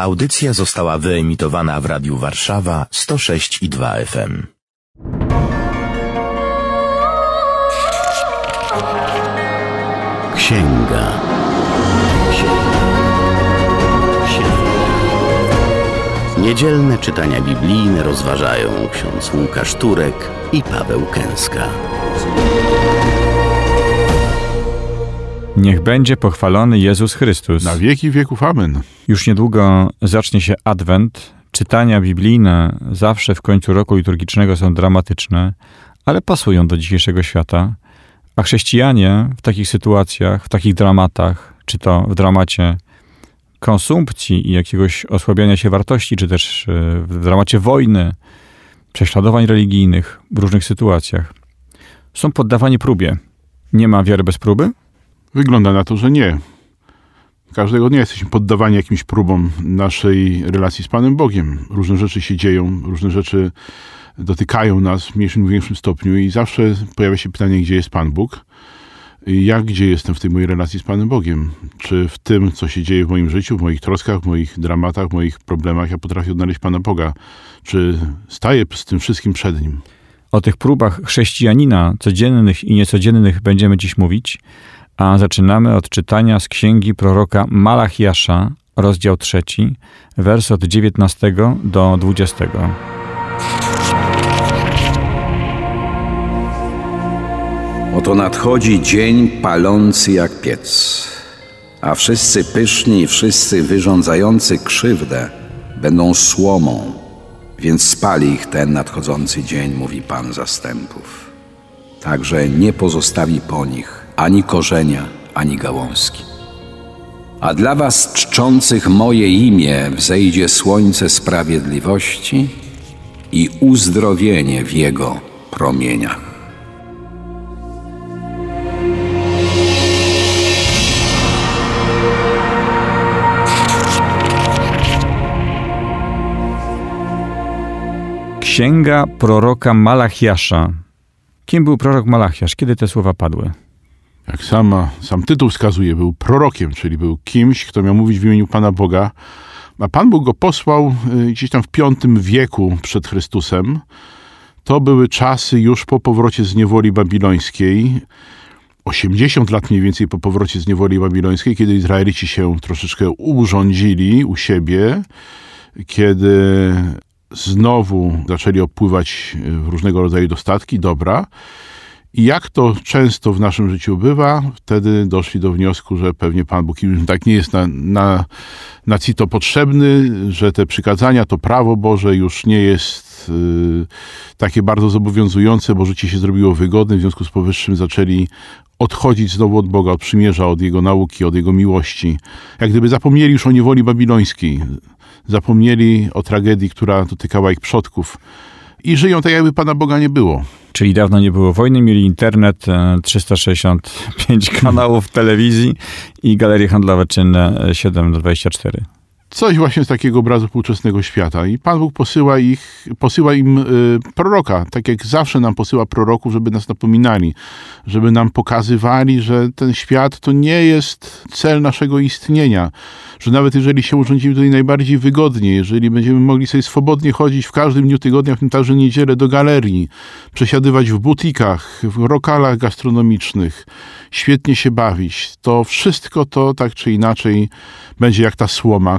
Audycja została wyemitowana w Radiu Warszawa 106 i 2 FM. Księga. Księga. Księga. Niedzielne czytania biblijne rozważają ksiądz Łukasz Turek i Paweł Kęska. Niech będzie pochwalony Jezus Chrystus. Na wieki wieków amen. Już niedługo zacznie się Adwent. Czytania biblijne zawsze w końcu roku liturgicznego są dramatyczne, ale pasują do dzisiejszego świata. A chrześcijanie w takich sytuacjach, w takich dramatach, czy to w dramacie konsumpcji i jakiegoś osłabiania się wartości, czy też e, w dramacie wojny, prześladowań religijnych w różnych sytuacjach, są poddawani próbie. Nie ma wiary bez próby? Wygląda na to, że nie. Każdego dnia jesteśmy poddawani jakimś próbom naszej relacji z Panem Bogiem. Różne rzeczy się dzieją, różne rzeczy dotykają nas w mniejszym lub większym stopniu i zawsze pojawia się pytanie, gdzie jest Pan Bóg? Jak, gdzie jestem w tej mojej relacji z Panem Bogiem? Czy w tym, co się dzieje w moim życiu, w moich troskach, w moich dramatach, w moich problemach, ja potrafię odnaleźć Pana Boga? Czy staję z tym wszystkim przed Nim? O tych próbach chrześcijanina, codziennych i niecodziennych, będziemy dziś mówić, a zaczynamy od czytania z księgi proroka Malachiasza, rozdział trzeci, wers od 19 do 20. Oto nadchodzi dzień palący jak piec, a wszyscy pyszni wszyscy wyrządzający krzywdę będą słomą, więc spali ich ten nadchodzący dzień, mówi Pan zastępów. Także nie pozostawi po nich ani korzenia, ani gałązki. A dla was czczących moje imię wzejdzie słońce sprawiedliwości i uzdrowienie w jego promieniach. Księga proroka Malachiasza. Kim był prorok Malachiasz? Kiedy te słowa padły? Jak sama, sam tytuł wskazuje, był prorokiem, czyli był kimś, kto miał mówić w imieniu Pana Boga. A Pan Bóg go posłał y, gdzieś tam w V wieku przed Chrystusem. To były czasy już po powrocie z niewoli babilońskiej. 80 lat mniej więcej po powrocie z niewoli babilońskiej, kiedy Izraelici się troszeczkę urządzili u siebie, kiedy znowu zaczęli opływać w różnego rodzaju dostatki, dobra. I jak to często w naszym życiu bywa, wtedy doszli do wniosku, że pewnie Pan Bóg im tak nie jest na, na, na cito potrzebny, że te przykazania, to prawo Boże już nie jest y, takie bardzo zobowiązujące, bo życie się zrobiło wygodne, w związku z powyższym zaczęli odchodzić znowu od Boga, od przymierza, od Jego nauki, od Jego miłości. Jak gdyby zapomnieli już o niewoli babilońskiej, zapomnieli o tragedii, która dotykała ich przodków i żyją tak, jakby Pana Boga nie było. Czyli dawno nie było wojny, mieli internet, e, 365 kanałów telewizji i galerie handlowe czynne e, 7 do 24. Coś właśnie z takiego obrazu współczesnego świata. I Pan Bóg posyła, ich, posyła im y, proroka, tak jak zawsze nam posyła proroków, żeby nas napominali, żeby nam pokazywali, że ten świat to nie jest cel naszego istnienia, że nawet jeżeli się urządzimy tutaj najbardziej wygodnie, jeżeli będziemy mogli sobie swobodnie chodzić w każdym dniu tygodnia, w tym także niedzielę do galerii, przesiadywać w butikach, w lokalach gastronomicznych, świetnie się bawić, to wszystko to tak czy inaczej będzie jak ta słoma,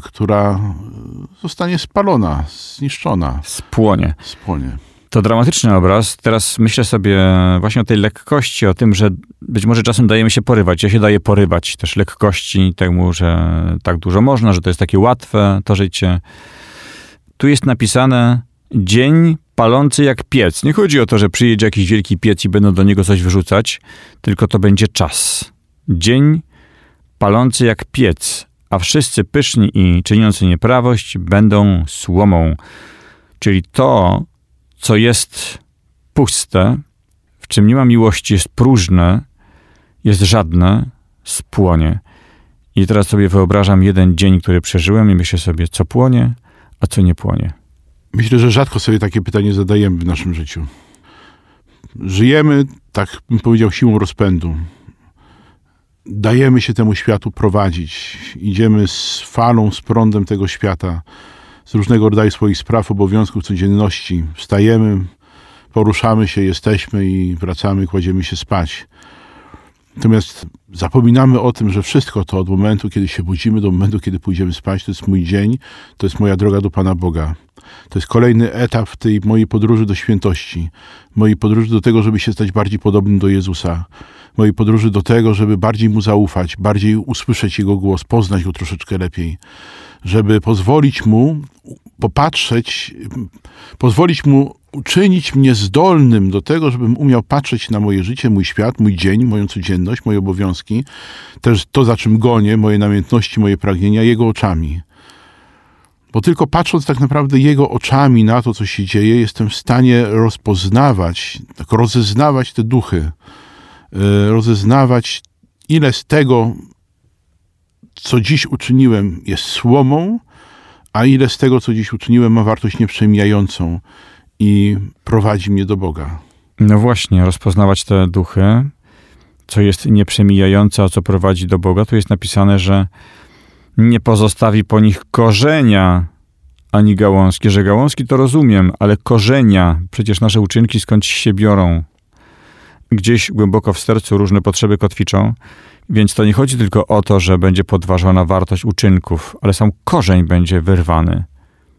zostanie spalona, zniszczona, Spłonie. spłonie. To dramatyczny obraz. Teraz myślę sobie właśnie o tej lekkości, o tym, że być może czasem dajemy się porywać. Ja się daję porywać też lekkości, temu, że tak dużo można, że to jest takie łatwe, to życie. Tu jest napisane dzień palący jak piec. Nie chodzi o to, że przyjedzie jakiś wielki piec i będą do niego coś wyrzucać, tylko to będzie czas. Dzień palący jak piec, a wszyscy pyszni i czyniący nieprawość będą słomą. Czyli to, co jest puste, w czym nie ma miłości, jest próżne, jest żadne, spłonie. I teraz sobie wyobrażam jeden dzień, który przeżyłem i myślę sobie, co płonie, a co nie płonie. Myślę, że rzadko sobie takie pytanie zadajemy w naszym życiu. Żyjemy, tak bym powiedział, siłą rozpędu. Dajemy się temu światu prowadzić. Idziemy z falą, z prądem tego świata, z różnego rodzaju swoich spraw, obowiązków, codzienności. Wstajemy, poruszamy się, jesteśmy i wracamy, kładziemy się spać. Natomiast zapominamy o tym, że wszystko to od momentu, kiedy się budzimy, do momentu, kiedy pójdziemy spać, to jest mój dzień, to jest moja droga do Pana Boga. To jest kolejny etap tej mojej podróży do świętości, mojej podróży do tego, żeby się stać bardziej podobnym do Jezusa, mojej podróży do tego, żeby bardziej Mu zaufać, bardziej usłyszeć Jego głos, poznać Go troszeczkę lepiej, żeby pozwolić Mu popatrzeć, pozwolić Mu uczynić mnie zdolnym do tego, żebym umiał patrzeć na moje życie, mój świat, mój dzień, moją codzienność, moje obowiązki, też to, za czym gonię, moje namiętności, moje pragnienia, Jego oczami. Bo tylko patrząc tak naprawdę Jego oczami na to, co się dzieje, jestem w stanie rozpoznawać, tak rozeznawać te duchy, rozeznawać, ile z tego, co dziś uczyniłem, jest słomą, a ile z tego, co dziś uczyniłem, ma wartość nieprzemijającą i prowadzi mnie do Boga. No właśnie, rozpoznawać te duchy, co jest nieprzemijające, a co prowadzi do Boga. Tu jest napisane, że nie pozostawi po nich korzenia ani gałązki. Że gałązki to rozumiem, ale korzenia, przecież nasze uczynki skąd się biorą. Gdzieś głęboko w sercu różne potrzeby kotwiczą, więc to nie chodzi tylko o to, że będzie podważona wartość uczynków, ale sam korzeń będzie wyrwany.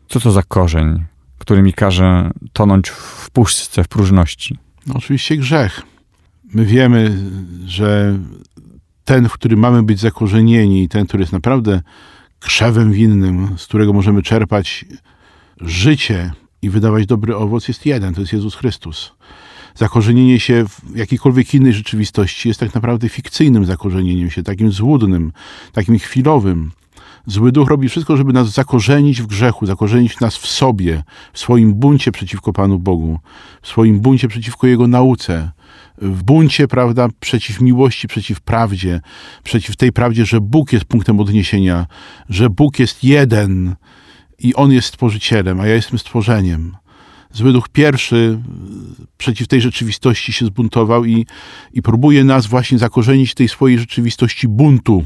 Co to za korzeń, który mi każe tonąć w puszce, w próżności? No, oczywiście grzech. My wiemy, że ten, w którym mamy być zakorzenieni, ten, który jest naprawdę krzewem winnym, z którego możemy czerpać życie i wydawać dobry owoc, jest jeden, to jest Jezus Chrystus. Zakorzenienie się w jakiejkolwiek innej rzeczywistości jest tak naprawdę fikcyjnym zakorzenieniem się, takim złudnym, takim chwilowym. Zły duch robi wszystko, żeby nas zakorzenić w grzechu, zakorzenić nas w sobie, w swoim buncie przeciwko Panu Bogu, w swoim buncie przeciwko Jego nauce, w buncie, prawda, przeciw miłości, przeciw prawdzie, przeciw tej prawdzie, że Bóg jest punktem odniesienia, że Bóg jest jeden i On jest stworzycielem, a ja jestem stworzeniem. Zły duch pierwszy przeciw tej rzeczywistości się zbuntował i, i próbuje nas właśnie zakorzenić tej swojej rzeczywistości buntu,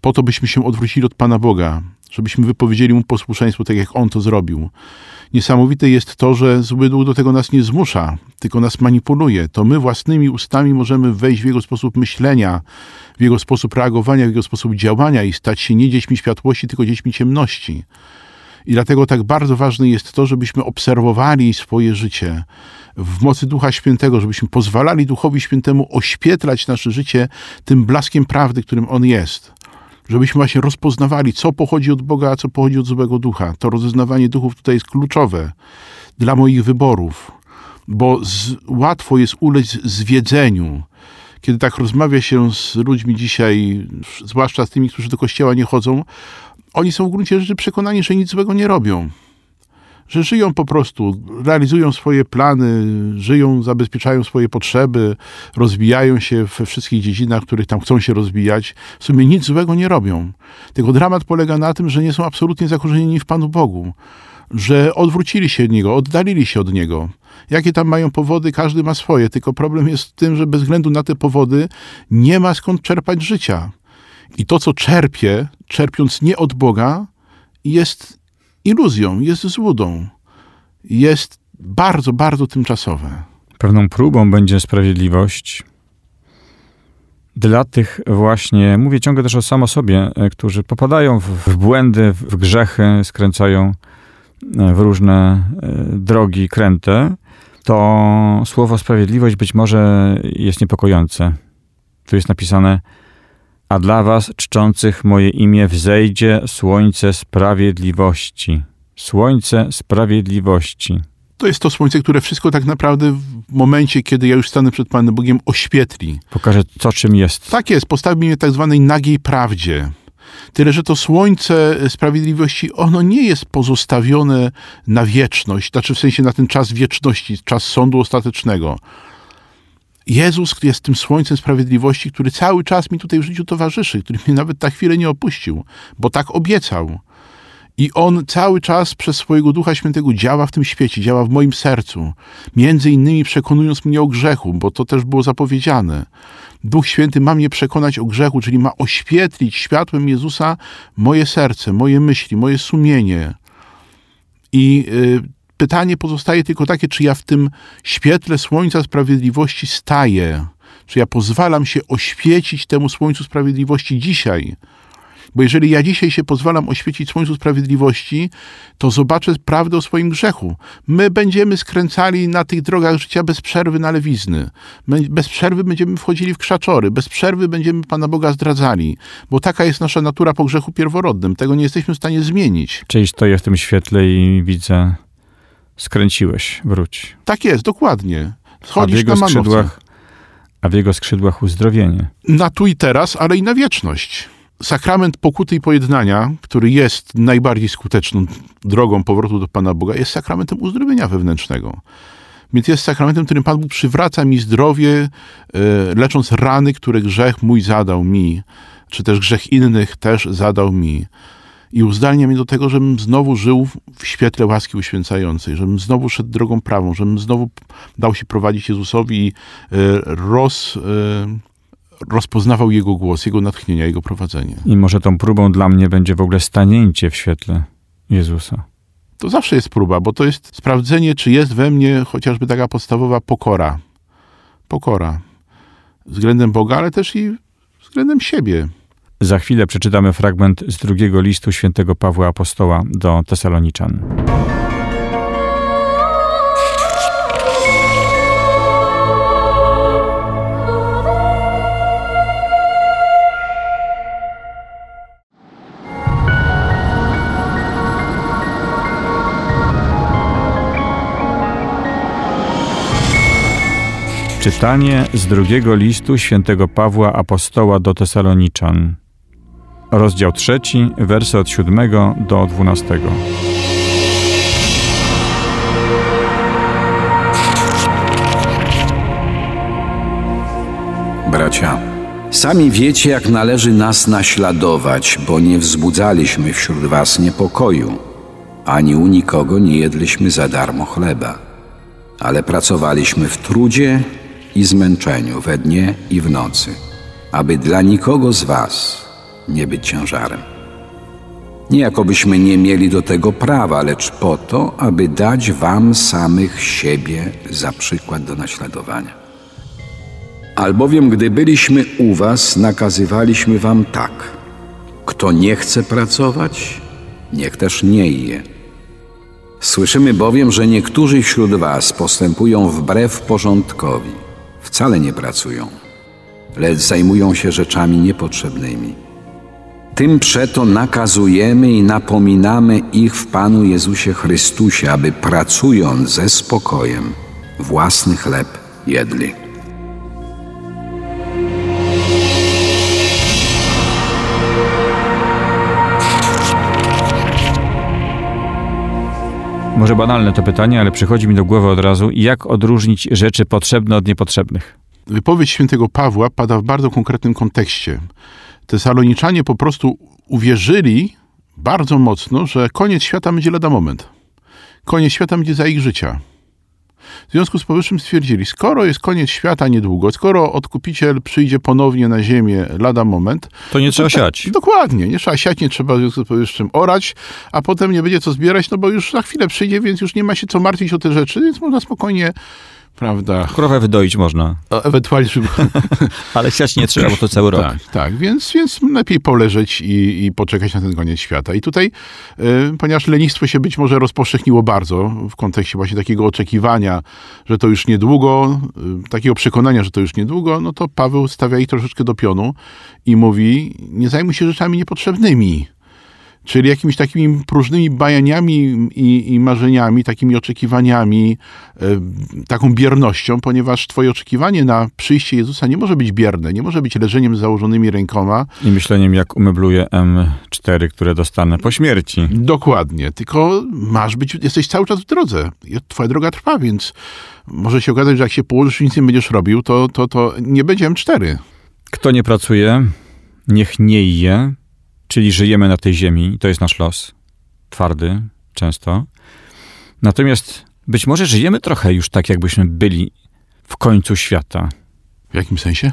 po to byśmy się odwrócili od Pana Boga, żebyśmy wypowiedzieli Mu posłuszeństwo tak, jak On to zrobił. Niesamowite jest to, że zły duch do tego nas nie zmusza, tylko nas manipuluje. To my własnymi ustami możemy wejść w Jego sposób myślenia, w Jego sposób reagowania, w Jego sposób działania i stać się nie dziećmi światłości, tylko dziećmi ciemności. I dlatego tak bardzo ważne jest to, żebyśmy obserwowali swoje życie w mocy Ducha Świętego, żebyśmy pozwalali Duchowi Świętemu oświetlać nasze życie tym blaskiem prawdy, którym On jest żebyśmy właśnie rozpoznawali, co pochodzi od Boga, a co pochodzi od złego ducha. To rozeznawanie duchów tutaj jest kluczowe dla moich wyborów, bo z, łatwo jest ulec zwiedzeniu. Kiedy tak rozmawia się z ludźmi dzisiaj, zwłaszcza z tymi, którzy do kościoła nie chodzą, oni są w gruncie rzeczy przekonani, że nic złego nie robią że żyją po prostu, realizują swoje plany, żyją, zabezpieczają swoje potrzeby, rozwijają się we wszystkich dziedzinach, w których tam chcą się rozwijać. W sumie nic złego nie robią. Tylko dramat polega na tym, że nie są absolutnie zakorzenieni w Panu Bogu, że odwrócili się od Niego, oddalili się od Niego. Jakie tam mają powody, każdy ma swoje, tylko problem jest w tym, że bez względu na te powody nie ma skąd czerpać życia. I to, co czerpie, czerpiąc nie od Boga, jest iluzją, jest złudą. Jest bardzo, bardzo tymczasowe. Pewną próbą będzie sprawiedliwość dla tych właśnie, mówię ciągle też o samo sobie, e, którzy popadają w, błędy, w grzechy, skręcają e, w różne e, drogi kręte, to słowo sprawiedliwość być może jest niepokojące. Tu jest napisane, a dla was czczących moje imię wzejdzie słońce sprawiedliwości. Słońce sprawiedliwości. To jest to słońce, które wszystko tak naprawdę w momencie, kiedy ja już stanę przed Panem Bogiem, oświetli. Pokaże, co czym jest. Tak jest, postawi mnie tak zwanej nagiej prawdzie. Tyle, że to słońce sprawiedliwości, ono nie jest pozostawione na wieczność, znaczy w sensie na ten czas wieczności, czas sądu ostatecznego. Jezus jest tym słońcem sprawiedliwości, który cały czas mi tutaj w życiu towarzyszy, który mnie nawet na chwilę nie opuścił, bo tak obiecał. I On cały czas przez swojego Ducha Świętego działa w tym świecie, działa w moim sercu. Między innymi przekonując mnie o grzechu, bo to też było zapowiedziane. Duch Święty ma mnie przekonać o grzechu, czyli ma oświetlić światłem Jezusa moje serce, moje myśli, moje sumienie. I y, pytanie pozostaje tylko takie, czy ja w tym świetle słońca sprawiedliwości staję, czy ja pozwalam się oświecić temu słońcu sprawiedliwości dzisiaj. Bo jeżeli ja dzisiaj się pozwalam oświecić słońcu sprawiedliwości, to zobaczę prawdę o swoim grzechu. My będziemy skręcali na tych drogach życia bez przerwy na lewizny. Bez przerwy będziemy wchodzili w krzaczory. Bez przerwy będziemy Pana Boga zdradzali. Bo taka jest nasza natura po grzechu pierworodnym. Tego nie jesteśmy w stanie zmienić. Czyli stoję w tym świetle i widzę, skręciłeś, wróć. Tak jest, dokładnie. A w Schodzisz jego na skrzydłach, a w jego skrzydłach uzdrowienie. na tu i teraz, ale i na wieczność. Sakrament pokuty i pojednania, który jest najbardziej skuteczną drogą powrotu do Pana Boga, jest sakramentem uzdrowienia wewnętrznego. Więc jest sakramentem, którym Pan Bóg przywraca mi zdrowie, e, lecząc rany, które grzech mój zadał mi, czy też grzech innych też zadał mi. I uzdalnia mnie do tego, żebym znowu żył w świetle łaski uświęcającej, żebym znowu szedł drogą prawą, żebym znowu dał się prowadzić Jezusowi i e, roz, e, rozpoznawał Jego głos, Jego natchnienia, Jego prowadzenie. I może tą próbą dla mnie będzie w ogóle stanięcie w świetle Jezusa. To zawsze jest próba, bo to jest sprawdzenie, czy jest we mnie chociażby taka podstawowa pokora. Pokora. Względem Boga, ale też i względem siebie. Za chwilę przeczytamy fragment z drugiego listu świętego Pawła Apostoła do Tesaloniczan. Czytanie z drugiego listu świętego Pawła Apostoła do Tesaloniczan. Rozdział trzeci, wersy od 7 do 12. Bracia, sami wiecie, jak należy nas naśladować, bo nie wzbudzaliśmy wśród was niepokoju, ani u nikogo nie jedliśmy za darmo chleba, ale pracowaliśmy w trudzie i zmęczeniu, we dnie i w nocy, aby dla nikogo z was nie być ciężarem. Nie jakobyśmy nie mieli do tego prawa, lecz po to, aby dać wam samych siebie za przykład do naśladowania. Albowiem, gdy byliśmy u was, nakazywaliśmy wam tak: kto nie chce pracować, niech też nie je. Słyszymy bowiem, że niektórzy wśród was postępują wbrew porządkowi, wcale nie pracują, lecz zajmują się rzeczami niepotrzebnymi. Tym przeto nakazujemy i napominamy ich w Panu Jezusie Chrystusie, aby pracując ze spokojem, własny chleb jedli. Może banalne to pytanie, ale przychodzi mi do głowy od razu, jak odróżnić rzeczy potrzebne od niepotrzebnych. Wypowiedź świętego Pawła pada w bardzo konkretnym kontekście. Tesaloniczanie po prostu uwierzyli bardzo mocno, że koniec świata będzie lada moment. Koniec świata będzie za ich życia. W związku z powyższym stwierdzili, skoro jest koniec świata niedługo, skoro odkupiciel przyjdzie ponownie na ziemię lada moment, To nie trzeba siać. Dokładnie, nie trzeba siać, nie trzeba w związku z powyższym orać, a potem nie będzie co zbierać, no bo już za chwilę przyjdzie, więc już nie ma się co martwić o te rzeczy, więc można spokojnie, prawda, Krowę wydoić można, o, ewentualnie... ale siać nie trzeba, bo to cały rok. tak, tak, więc, więc lepiej poleżeć i, i poczekać na ten koniec świata. I tutaj, y, ponieważ lenistwo się być może rozpowszechniło bardzo w kontekście właśnie takiego oczekiwania, że to już niedługo, y, takiego przekonania, że to już niedługo, no to Paweł stawia ich troszeczkę do pionu i mówi, nie zajmuj się rzeczami niepotrzebnymi. Czyli jakimiś takimi próżnymi bajaniami i, i marzeniami, takimi oczekiwaniami, e, taką biernością, ponieważ twoje oczekiwanie na przyjście Jezusa nie może być bierne, nie może być leżeniem z założonymi rękoma. I myśleniem, jak umebluję M4, które dostanę po śmierci. Dokładnie, tylko masz być, jesteś cały czas w drodze. Twoja droga trwa, więc może się okazać, że jak się położysz i nic nie będziesz robił, to, to, to nie będzie M4. Kto nie pracuje, niech nie je, czyli żyjemy na tej ziemi, to jest nasz los. twardy często. Natomiast być może żyjemy trochę już tak, jakbyśmy byli w końcu świata. W jakim sensie?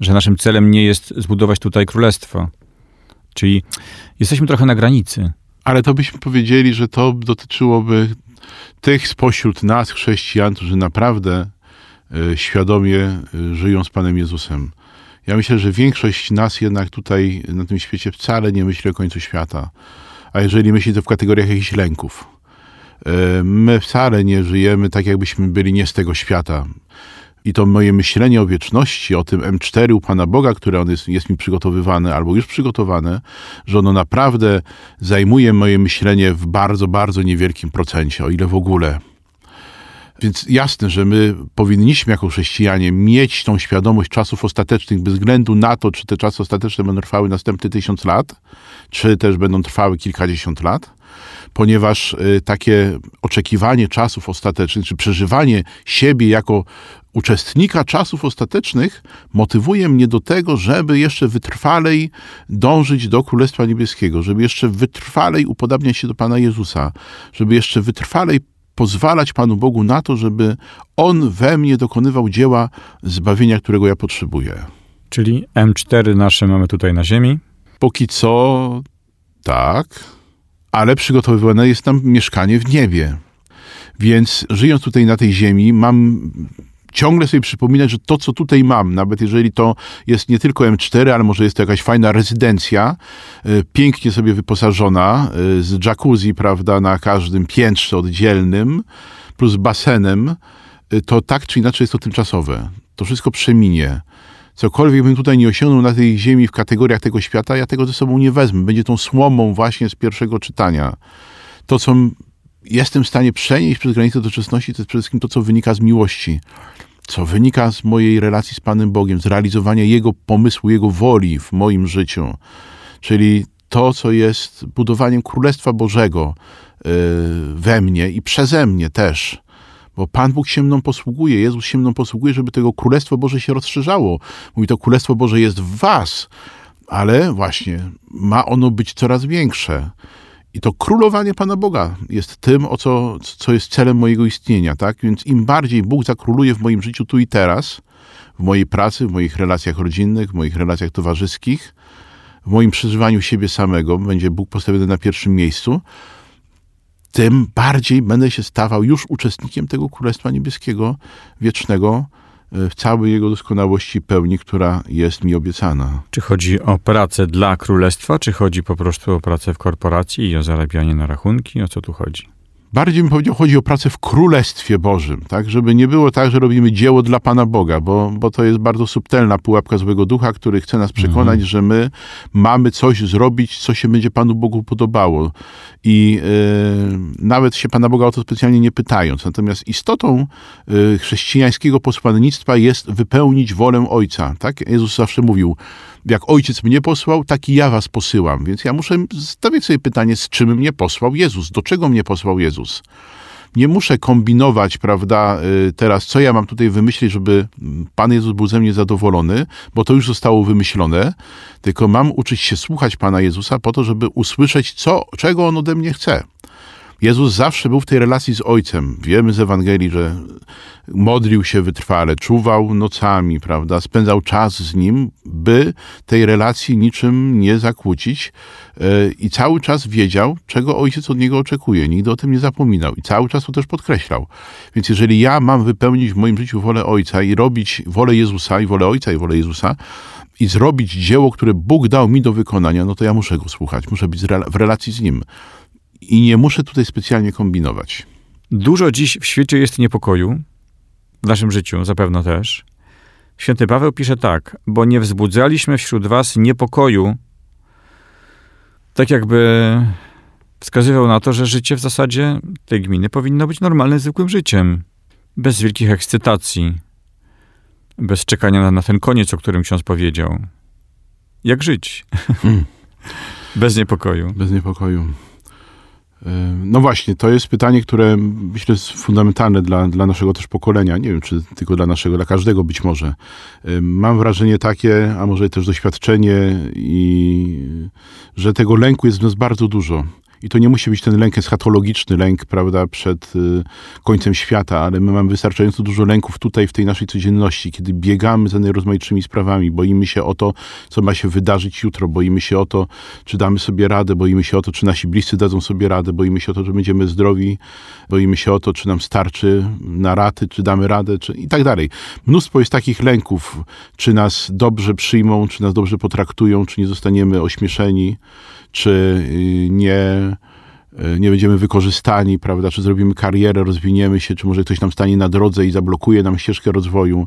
Że naszym celem nie jest zbudować tutaj królestwo. Czyli jesteśmy trochę na granicy. Ale to byśmy powiedzieli, że to dotyczyłoby tych spośród nas, chrześcijan, którzy naprawdę y, świadomie y, żyją z Panem Jezusem. Ja myślę, że większość nas jednak tutaj na tym świecie wcale nie myśli o końcu świata. A jeżeli myśli, to w kategoriach jakichś lęków. Y, my wcale nie żyjemy tak, jakbyśmy byli nie z tego świata. I to moje myślenie o wieczności, o tym M4 u Pana Boga, które on jest, jest mi przygotowywane albo już przygotowane, że ono naprawdę zajmuje moje myślenie w bardzo, bardzo niewielkim procencie, o ile w ogóle. Więc jasne, że my powinniśmy jako chrześcijanie mieć tą świadomość czasów ostatecznych bez względu na to, czy te czasy ostateczne będą trwały następny tysiąc lat, czy też będą trwały kilkadziesiąt lat, ponieważ y, takie oczekiwanie czasów ostatecznych, czy przeżywanie siebie jako uczestnika czasów ostatecznych motywuje mnie do tego, żeby jeszcze wytrwalej dążyć do Królestwa Niebieskiego, żeby jeszcze wytrwalej upodabniać się do Pana Jezusa, żeby jeszcze wytrwalej pozwalać Panu Bogu na to, żeby On we mnie dokonywał dzieła zbawienia, którego ja potrzebuję. Czyli M4 nasze mamy tutaj na ziemi. Póki co tak, ale przygotowywane jest tam mieszkanie w niebie. Więc żyjąc tutaj na tej ziemi, mam ciągle sobie przypominać, że to, co tutaj mam, nawet jeżeli to jest nie tylko M4, ale może jest to jakaś fajna rezydencja, y, pięknie sobie wyposażona, y, z jacuzzi, prawda, na każdym piętrze oddzielnym, plus basenem, y, to tak czy inaczej jest to tymczasowe. To wszystko przeminie. Cokolwiek bym tutaj nie osiągnął na tej ziemi w kategoriach tego świata, ja tego ze sobą nie wezmę. Będzie tą słomą właśnie z pierwszego czytania. To, co jestem w stanie przenieść przez granicę doczesności, to jest przede wszystkim to, co wynika z miłości co wynika z mojej relacji z Panem Bogiem, z realizowania Jego pomysłu, Jego woli w moim życiu. Czyli to, co jest budowaniem Królestwa Bożego yy, we mnie i przeze mnie też. Bo Pan Bóg się mną posługuje, Jezus się mną posługuje, żeby tego Królestwo Boże się rozszerzało. Mówi, to Królestwo Boże jest w was, ale właśnie ma ono być coraz większe. I to królowanie Pana Boga jest tym, o co, co jest celem mojego istnienia, tak? Więc im bardziej Bóg zakróluje w moim życiu tu i teraz, w mojej pracy, w moich relacjach rodzinnych, w moich relacjach towarzyskich, w moim przeżywaniu siebie samego, będzie Bóg postawiony na pierwszym miejscu, tym bardziej będę się stawał już uczestnikiem tego Królestwa Niebieskiego, wiecznego, w całej jego doskonałości pełni, która jest mi obiecana. Czy chodzi o pracę dla królestwa, czy chodzi po prostu o pracę w korporacji i o zarabianie na rachunki? O co tu chodzi? Bardziej bym powiedział, chodzi o pracę w Królestwie Bożym, tak? Żeby nie było tak, że robimy dzieło dla Pana Boga, bo, bo to jest bardzo subtelna pułapka złego ducha, który chce nas przekonać, mhm. że my mamy coś zrobić, co się będzie Panu Bogu podobało. I yy, nawet się Pana Boga o to specjalnie nie pytając. Natomiast istotą yy, chrześcijańskiego posłannictwa jest wypełnić wolę Ojca, tak? Jezus zawsze mówił, jak ojciec mnie posłał, tak i ja was posyłam. Więc ja muszę stawiać sobie pytanie, z czym mnie posłał Jezus? Do czego mnie posłał Jezus? Nie muszę kombinować, prawda, y, teraz, co ja mam tutaj wymyślić, żeby Pan Jezus był ze mnie zadowolony, bo to już zostało wymyślone, tylko mam uczyć się słuchać Pana Jezusa po to, żeby usłyszeć, co, czego On ode mnie chce. Jezus zawsze był w tej relacji z Ojcem. Wiemy z Ewangelii, że modlił się wytrwale, czuwał nocami, prawda, spędzał czas z nim, by tej relacji niczym nie zakłócić e, i cały czas wiedział, czego ojciec od niego oczekuje. Nigdy o tym nie zapominał i cały czas to też podkreślał. Więc jeżeli ja mam wypełnić w moim życiu wolę ojca i robić wolę Jezusa i wolę ojca i wolę Jezusa, i zrobić dzieło, które Bóg dał mi do wykonania, no to ja muszę go słuchać, muszę być w relacji z nim. I nie muszę tutaj specjalnie kombinować. Dużo dziś w świecie jest niepokoju, w naszym życiu zapewne też. Święty Paweł pisze tak, bo nie wzbudzaliśmy wśród was niepokoju, tak jakby wskazywał na to, że życie w zasadzie tej gminy powinno być normalnym, zwykłym życiem, bez wielkich ekscytacji, bez czekania na, na ten koniec, o którym ksiądz powiedział. Jak żyć? Hmm. bez niepokoju. Bez niepokoju. No właśnie, to jest pytanie, które myślę jest fundamentalne dla, dla naszego też pokolenia. Nie wiem, czy tylko dla naszego, dla każdego być może. Mam wrażenie takie, a może też doświadczenie, i, że tego lęku jest w nas bardzo dużo. I to nie musi być ten lęk eschatologiczny, lęk, prawda, przed y, końcem świata, ale my mamy wystarczająco dużo lęków tutaj, w tej naszej codzienności, kiedy biegamy za najrozmaitszymi sprawami, boimy się o to, co ma się wydarzyć jutro, boimy się o to, czy damy sobie radę, boimy się o to, czy nasi bliscy dadzą sobie radę, boimy się o to, czy będziemy zdrowi, boimy się o to, czy nam starczy na raty, czy damy radę, czy i tak dalej. Mnóstwo jest takich lęków, czy nas dobrze przyjmą, czy nas dobrze potraktują, czy nie zostaniemy ośmieszeni, czy y, nie, y, nie będziemy wykorzystani, prawda, czy zrobimy karierę, rozwiniemy się, czy może ktoś nam stanie na drodze i zablokuje nam ścieżkę rozwoju.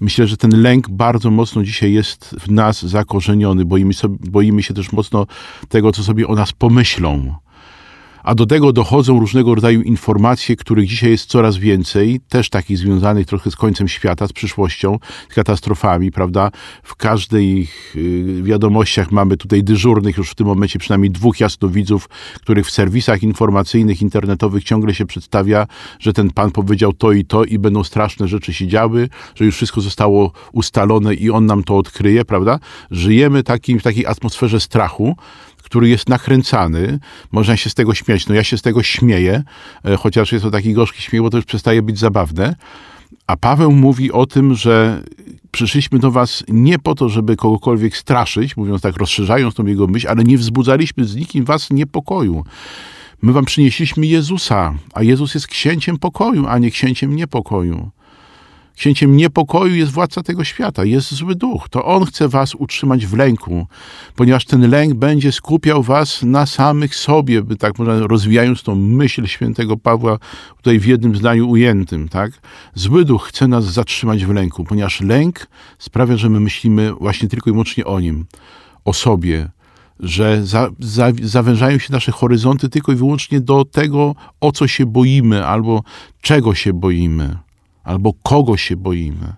Myślę, że ten lęk bardzo mocno dzisiaj jest w nas zakorzeniony. Boimy, sobie, boimy się też mocno tego, co sobie o nas pomyślą a do tego dochodzą różnego rodzaju informacje, których dzisiaj jest coraz więcej, też takich związanych trochę z końcem świata, z przyszłością, z katastrofami, prawda? W każdej y, wiadomościach mamy tutaj dyżurnych już w tym momencie przynajmniej dwóch jasnowidzów, których w serwisach informacyjnych, internetowych ciągle się przedstawia, że ten pan powiedział to i to i będą straszne rzeczy się działy, że już wszystko zostało ustalone i on nam to odkryje, prawda? Żyjemy takim, w takiej atmosferze strachu, który jest nakręcany. Można się z tego śmiać. No ja się z tego śmieję, e, chociaż jest to taki gorzki śmiech, bo to już przestaje być zabawne. A Paweł mówi o tym, że przyszliśmy do was nie po to, żeby kogokolwiek straszyć, mówiąc tak, rozszerzając tą jego myśl, ale nie wzbudzaliśmy z nikim was niepokoju. My wam przynieśliśmy Jezusa, a Jezus jest księciem pokoju, a nie księciem niepokoju. Księciem niepokoju jest władca tego świata, jest zły duch. To on chce was utrzymać w lęku, ponieważ ten lęk będzie skupiał was na samych sobie, by tak można rozwijając tą myśl świętego Pawła tutaj w jednym zdaniu ujętym, tak? Zły duch chce nas zatrzymać w lęku, ponieważ lęk sprawia, że my myślimy właśnie tylko i wyłącznie o nim, o sobie, że za, za, zawężają się nasze horyzonty tylko i wyłącznie do tego, o co się boimy albo czego się boimy albo kogo się boimy.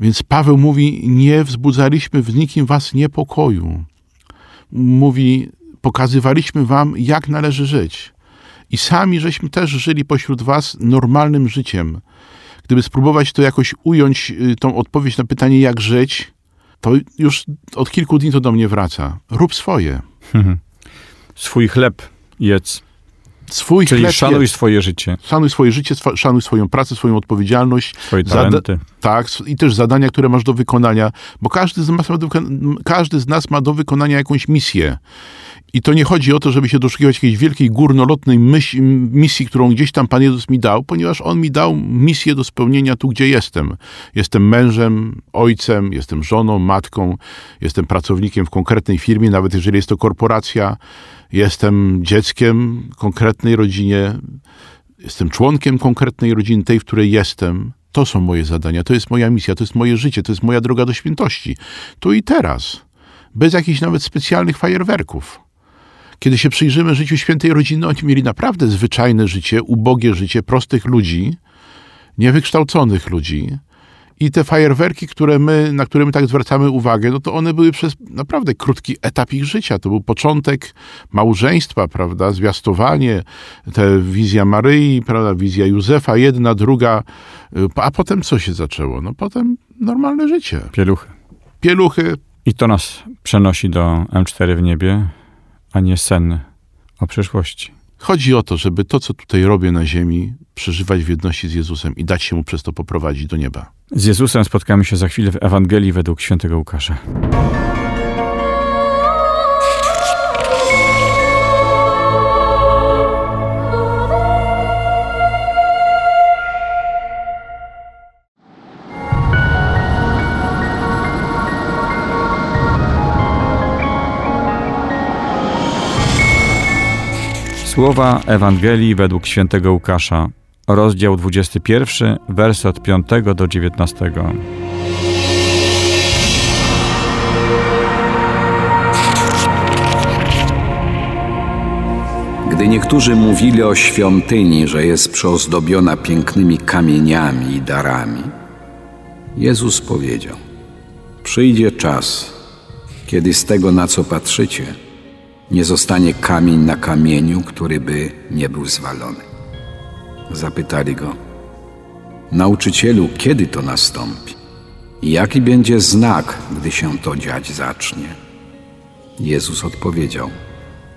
Więc Paweł mówi: Nie wzbudzaliśmy w nikim was niepokoju. Mówi: Pokazywaliśmy wam, jak należy żyć. I sami żeśmy też żyli pośród was normalnym życiem. Gdyby spróbować to jakoś ująć, y, tą odpowiedź na pytanie, jak żyć, to już od kilku dni to do mnie wraca. Rób swoje. Swój chleb jedz. Swój Czyli chleb szanuj jest. swoje życie, Szanuj swoje życie, szanuj swoją pracę, swoją odpowiedzialność. swoje talenty. Tak, i też zadania, które masz do wykonania, bo każdy z, nas ma do, każdy z nas ma do wykonania jakąś misję. I to nie chodzi o to, żeby się doszukiwać jakiejś wielkiej górnolotnej myśl, misji, którą gdzieś tam Pan Jezus mi dał, ponieważ On mi dał misję do spełnienia tu, gdzie jestem. Jestem mężem, ojcem, jestem żoną, matką, jestem pracownikiem w konkretnej firmie, nawet jeżeli jest to korporacja, jestem dzieckiem konkretnej rodzinie, jestem członkiem konkretnej rodziny, tej, w której jestem. To są moje zadania, to jest moja misja, to jest moje życie, to jest moja droga do świętości. Tu i teraz. Bez jakichś nawet specjalnych fajerwerków. Kiedy się przyjrzymy życiu świętej rodziny, oni mieli naprawdę zwyczajne życie, ubogie życie prostych ludzi, niewykształconych ludzi. I te fajerwerki, które my, na które my tak zwracamy uwagę, no to one były przez naprawdę krótki etap ich życia. To był początek małżeństwa, prawda, zwiastowanie, te wizja Maryi, prawda, wizja Józefa, jedna, druga. A potem co się zaczęło? No potem normalne życie. Pieluchy. Pieluchy, I to nas przenosi do M4 w niebie, a nie sen o przyszłości. Chodzi o to, żeby to, co tutaj robię na ziemi, przeżywać w jedności z Jezusem i dać się mu przez to poprowadzić do nieba. Z Jezusem spotkamy się za chwilę w Ewangelii według świętego Łukasza. Słowa Ewangelii według świętego Łukasza, rozdział 21, wersy od 5 do 19. Gdy niektórzy mówili o świątyni, że jest przyozdobiona pięknymi kamieniami i darami, Jezus powiedział: Przyjdzie czas, kiedy z tego, na co patrzycie, nie zostanie kamień na kamieniu, który by nie był zwalony. Zapytali go: Nauczycielu, kiedy to nastąpi? Jaki będzie znak, gdy się to dziać zacznie? Jezus odpowiedział: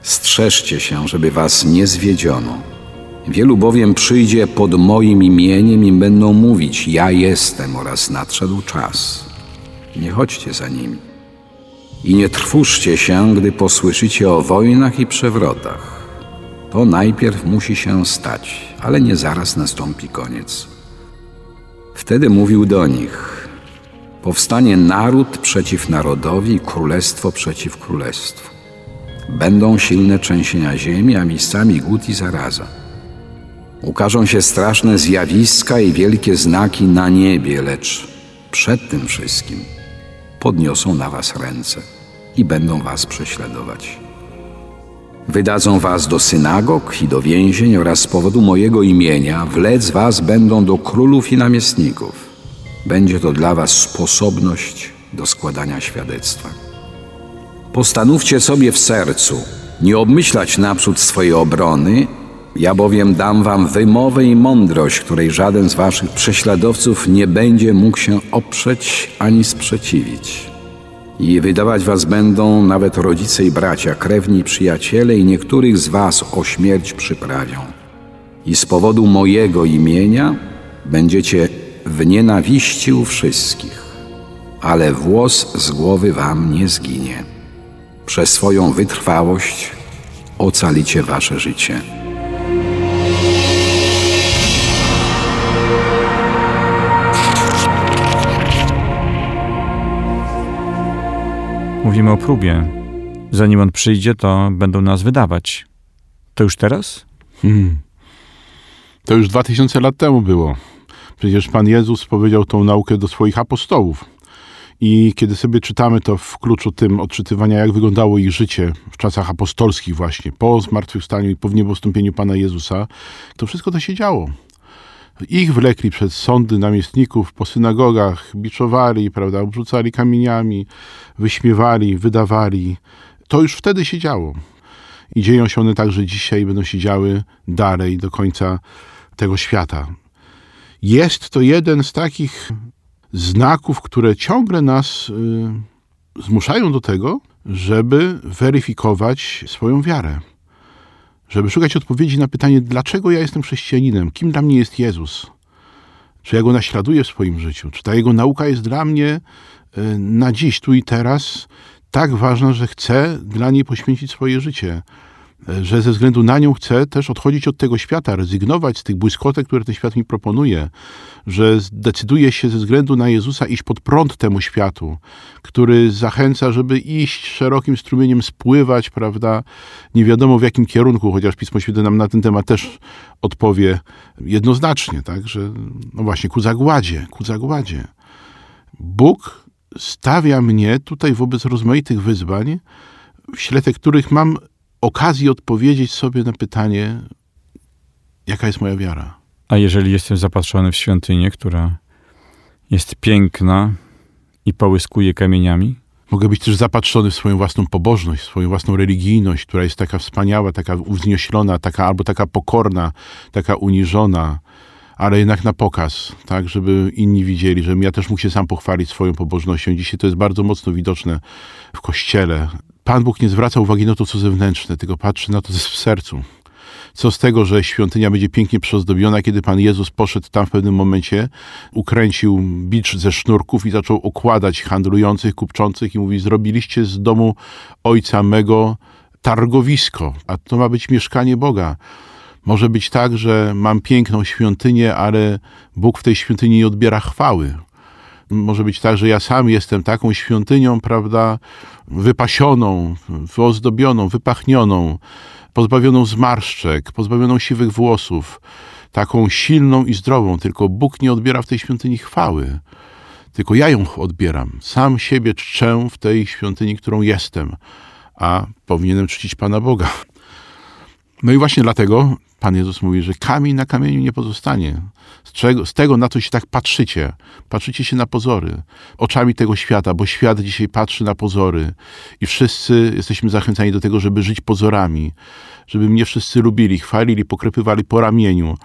Strzeżcie się, żeby was nie zwiedziono. Wielu bowiem przyjdzie pod moim imieniem i będą mówić: Ja jestem oraz nadszedł czas. Nie chodźcie za nimi. I nie trwóżcie się, gdy posłyszycie o wojnach i przewrotach. To najpierw musi się stać, ale nie zaraz nastąpi koniec. Wtedy mówił do nich: Powstanie naród przeciw narodowi, królestwo przeciw królestwu. Będą silne trzęsienia ziemi, a miejscami głód i zaraza. Ukażą się straszne zjawiska i wielkie znaki na niebie, lecz przed tym wszystkim podniosą na was ręce i będą was prześladować. Wydadzą was do synagog i do więzień oraz z powodu mojego imienia wlec was będą do królów i namiestników. Będzie to dla was sposobność do składania świadectwa. Postanówcie sobie w sercu nie obmyślać naprzód swojej obrony, ja bowiem dam wam wymowę i mądrość, której żaden z waszych prześladowców nie będzie mógł się oprzeć ani sprzeciwić. I wydawać was będą nawet rodzice i bracia, krewni przyjaciele, i niektórych z was o śmierć przyprawią. I z powodu mojego imienia będziecie w nienawiści u wszystkich, ale włos z głowy wam nie zginie. Przez swoją wytrwałość ocalicie wasze życie. Mówimy o próbie. Zanim on przyjdzie, to będą nas wydawać. To już teraz? Hmm. To już 2000 lat temu było. Przecież Pan Jezus powiedział tą naukę do swoich apostołów. I kiedy sobie czytamy to w kluczu tym odczytywania, jak wyglądało ich życie w czasach apostolskich właśnie, po zmartwychwstaniu i po wniebostąpieniu Pana Jezusa, to wszystko to się działo. Ich wlekli przed sądy namiestników po synagogach, biczowali, prawda, obrzucali kamieniami, wyśmiewali, wydawali. To już wtedy się działo. I dzieją się one także dzisiaj, będą się działy dalej do końca tego świata. Jest to jeden z takich znaków, które ciągle nas y, zmuszają do tego, żeby weryfikować swoją wiarę. Żeby szukać odpowiedzi na pytanie, dlaczego ja jestem chrześcijaninem, kim dla mnie jest Jezus. Czy ja go naśladuję w swoim życiu? Czy ta jego nauka jest dla mnie y, na dziś, tu i teraz tak ważna, że chcę dla niej poświęcić swoje życie? Że ze względu na nią chcę też odchodzić od tego świata, rezygnować z tych błyskotek, które ten świat mi proponuje, że zdecyduje się ze względu na Jezusa iść pod prąd temu światu, który zachęca, żeby iść szerokim strumieniem, spływać, prawda, nie wiadomo w jakim kierunku, chociaż Pismo Święte nam na ten temat też odpowie jednoznacznie, tak, że no właśnie ku zagładzie, ku zagładzie. Bóg stawia mnie tutaj wobec rozmaitych wyzwań, w śledztwie których mam okazji odpowiedzieć sobie na pytanie, jaka jest moja wiara. A jeżeli jestem zapatrzony w świątynię, która jest piękna i połyskuje kamieniami? Mogę być też zapatrzony w swoją własną pobożność, w swoją własną religijność, która jest taka wspaniała, taka uwznieślona, taka albo taka pokorna, taka uniżona, ale jednak na pokaz, tak, żeby inni widzieli, żebym ja też mógł się sam pochwalić swoją pobożnością. Dzisiaj to jest bardzo mocno widoczne w kościele, Pan Bóg nie zwraca uwagi na to, co zewnętrzne, tylko patrzy na to, w sercu. Co z tego, że świątynia będzie pięknie przyozdobiona, kiedy Pan Jezus poszedł tam w pewnym momencie, ukręcił bicz ze sznurków i zaczął okładać handlujących, kupczących i mówi, zrobiliście z domu ojca mego targowisko, a to ma być mieszkanie Boga. Może być tak, że mam piękną świątynię, ale Bóg w tej świątyni nie odbiera chwały. Może być tak, że ja sam jestem taką świątynią, prawda, wypasioną, wyozdobioną, wypachnioną, pozbawioną zmarszczek, pozbawioną siwych włosów, taką silną i zdrową, tylko Bóg nie odbiera w tej świątyni chwały. Tylko ja ją odbieram. Sam siebie czczę w tej świątyni, którą jestem, a powinienem czcić Pana Boga. No i właśnie dlatego Pan Jezus mówi, że kamień na kamieniu nie pozostanie. Z, czego, z tego, na co się tak patrzycie, patrzycie się na pozory, oczami tego świata, bo świat dzisiaj patrzy na pozory i wszyscy jesteśmy zachęcani do tego, żeby żyć pozorami, żeby mnie wszyscy lubili, chwalili, pokrypywali po ramieniu.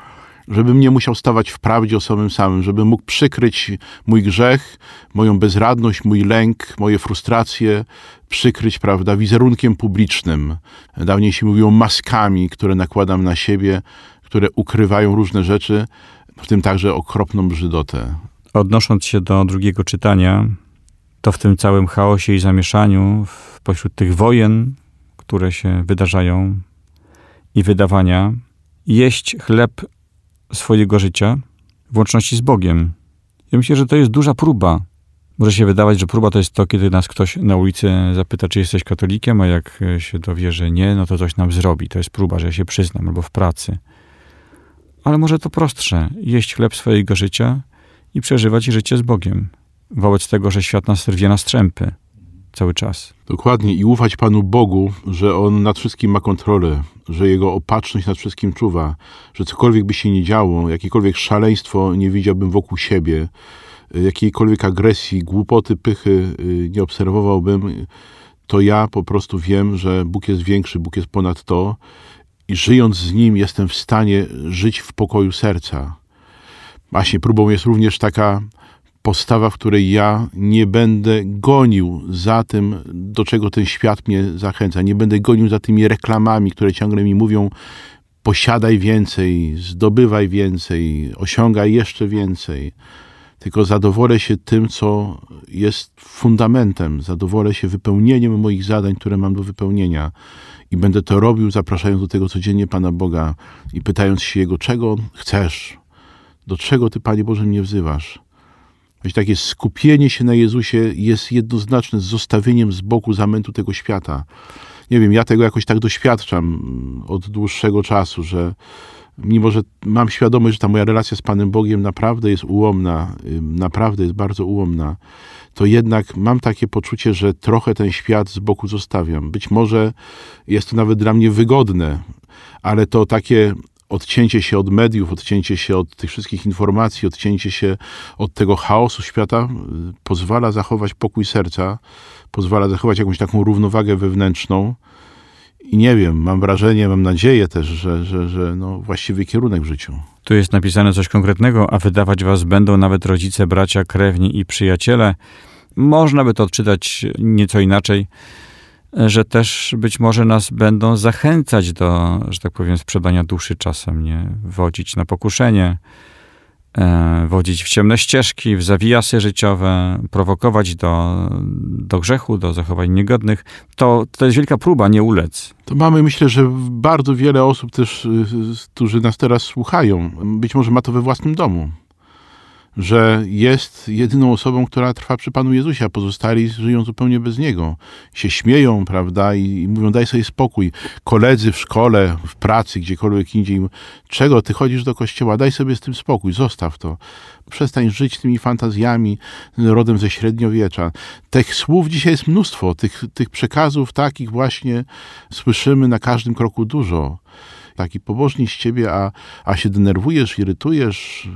Żebym nie musiał stawać w prawdzie o samym samym, żebym mógł przykryć mój grzech, moją bezradność, mój lęk, moje frustracje, przykryć, prawda, wizerunkiem publicznym. Dawniej się mówiło maskami, które nakładam na siebie, które ukrywają różne rzeczy, w tym także okropną brzydotę. Odnosząc się do drugiego czytania, to w tym całym chaosie i zamieszaniu, pośród tych wojen, które się wydarzają i wydawania, jeść chleb swojego życia w łączności z Bogiem. Ja myślę, że to jest duża próba. Może się wydawać, że próba to jest to, kiedy nas ktoś na ulicy zapyta, czy jesteś katolikiem, a jak się dowie, że nie, no to coś nam zrobi. To jest próba, że ja się przyznam, albo w pracy. Ale może to prostsze. Jeść chleb swojego życia i przeżywać życie z Bogiem. Wobec tego, że świat nas rwie na strzępy cały czas. Dokładnie i ufać Panu Bogu, że On nad wszystkim ma kontrolę, że Jego opatrzność nad wszystkim czuwa, że cokolwiek by się nie działo, jakiekolwiek szaleństwo nie widziałbym wokół siebie, jakiejkolwiek agresji, głupoty, pychy y, nie obserwowałbym, to ja po prostu wiem, że Bóg jest większy, Bóg jest ponad to i żyjąc z Nim jestem w stanie żyć w pokoju serca. Właśnie próbą jest również taka postawa, w której ja nie będę gonił za tym, do czego ten świat mnie zachęca. Nie będę gonił za tymi reklamami, które ciągle mi mówią: posiadaj więcej, zdobywaj więcej, osiągaj jeszcze więcej. Tylko zadowolę się tym, co jest fundamentem, zadowolę się wypełnieniem moich zadań, które mam do wypełnienia. I będę to robił, zapraszając do tego codziennie Pana Boga i pytając się Jego, czego chcesz, do czego Ty, Panie Boże, mnie wzywasz. Wiecie, takie skupienie się na Jezusie jest jednoznaczne z zostawieniem z boku zamętu tego świata. Nie wiem, ja tego jakoś tak doświadczam od dłuższego czasu, że mimo, że mam świadomość, że ta moja relacja z Panem Bogiem naprawdę jest ułomna, naprawdę jest bardzo ułomna, to jednak mam takie poczucie, że trochę ten świat z boku zostawiam. Być może jest to nawet dla mnie wygodne, ale to takie odcięcie się od mediów, odcięcie się od tych wszystkich informacji, odcięcie się od tego chaosu świata y, pozwala zachować pokój serca, pozwala zachować jakąś taką równowagę wewnętrzną. I nie wiem, mam wrażenie, mam nadzieję też, że, że, że no właściwy kierunek w życiu. Tu jest napisane coś konkretnego, a wydawać was będą nawet rodzice, bracia, krewni i przyjaciele. Można by to odczytać nieco inaczej że też być może nas będą zachęcać do, że tak powiem, sprzedania duszy czasem, nie? Wodzić na pokuszenie, e, wodzić w ciemne ścieżki, w zawijasy życiowe, prowokować do, do grzechu, do zachowań niegodnych. To, to jest wielka próba, nie ulec. To mamy, myślę, że bardzo wiele osób też, y, którzy nas teraz słuchają, być może ma to we własnym domu że jest jedyną osobą, która trwa przy Panu Jezusie, a pozostali żyją zupełnie bez Niego. Się śmieją, prawda, i, i mówią, daj sobie spokój. Koledzy w szkole, w pracy, gdziekolwiek indziej, czego ty chodzisz do kościoła, daj sobie z tym spokój, zostaw to. Przestań żyć tymi fantazjami rodem ze średniowiecza. Tych słów dzisiaj jest mnóstwo, tych, tych przekazów takich właśnie słyszymy na każdym kroku dużo. Taki pobożni z ciebie, a, a się denerwujesz, irytujesz,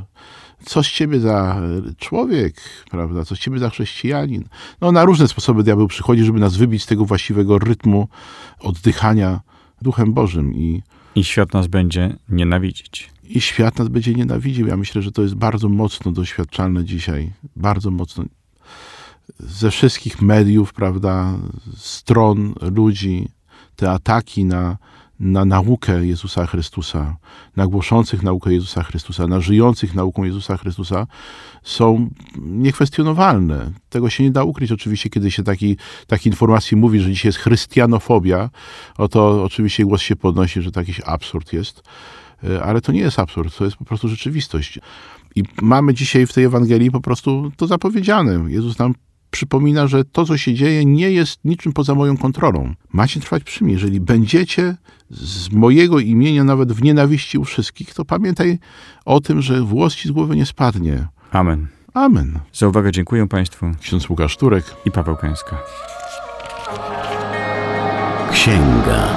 co z ciebie za człowiek, prawda? Co z ciebie za chrześcijanin? No, na różne sposoby diabeł przychodzi, żeby nas wybić z tego właściwego rytmu oddychania Duchem Bożym i i świat nas będzie nienawidzić. I świat nas będzie nienawidził. Ja myślę, że to jest bardzo mocno doświadczalne dzisiaj. Bardzo mocno. Ze wszystkich mediów, prawda, stron ludzi, te ataki na, na naukę Jezusa Chrystusa, na głoszących naukę Jezusa Chrystusa, na żyjących nauką Jezusa Chrystusa są niekwestionowalne. Tego się nie da ukryć oczywiście, kiedy się taki, takie informacje mówi, że dzisiaj jest chrystianofobia, oto oczywiście głos się podnosi, że to jakiś absurd jest, e, ale to nie jest absurd, to jest po prostu rzeczywistość. I mamy dzisiaj w tej Ewangelii po prostu to zapowiedziane. Jezus nam przypomina, że to, co się dzieje, nie jest niczym poza moją kontrolą. Macie trwać przy mnie. Jeżeli będziecie z mojego imienia nawet w nienawiści u wszystkich, to pamiętaj o tym, że włos ci z głowy nie spadnie. Amen. Amen. Za uwagę dziękuję Państwu. Ksiądz Łukasz Turek i Paweł Kęska. Księga.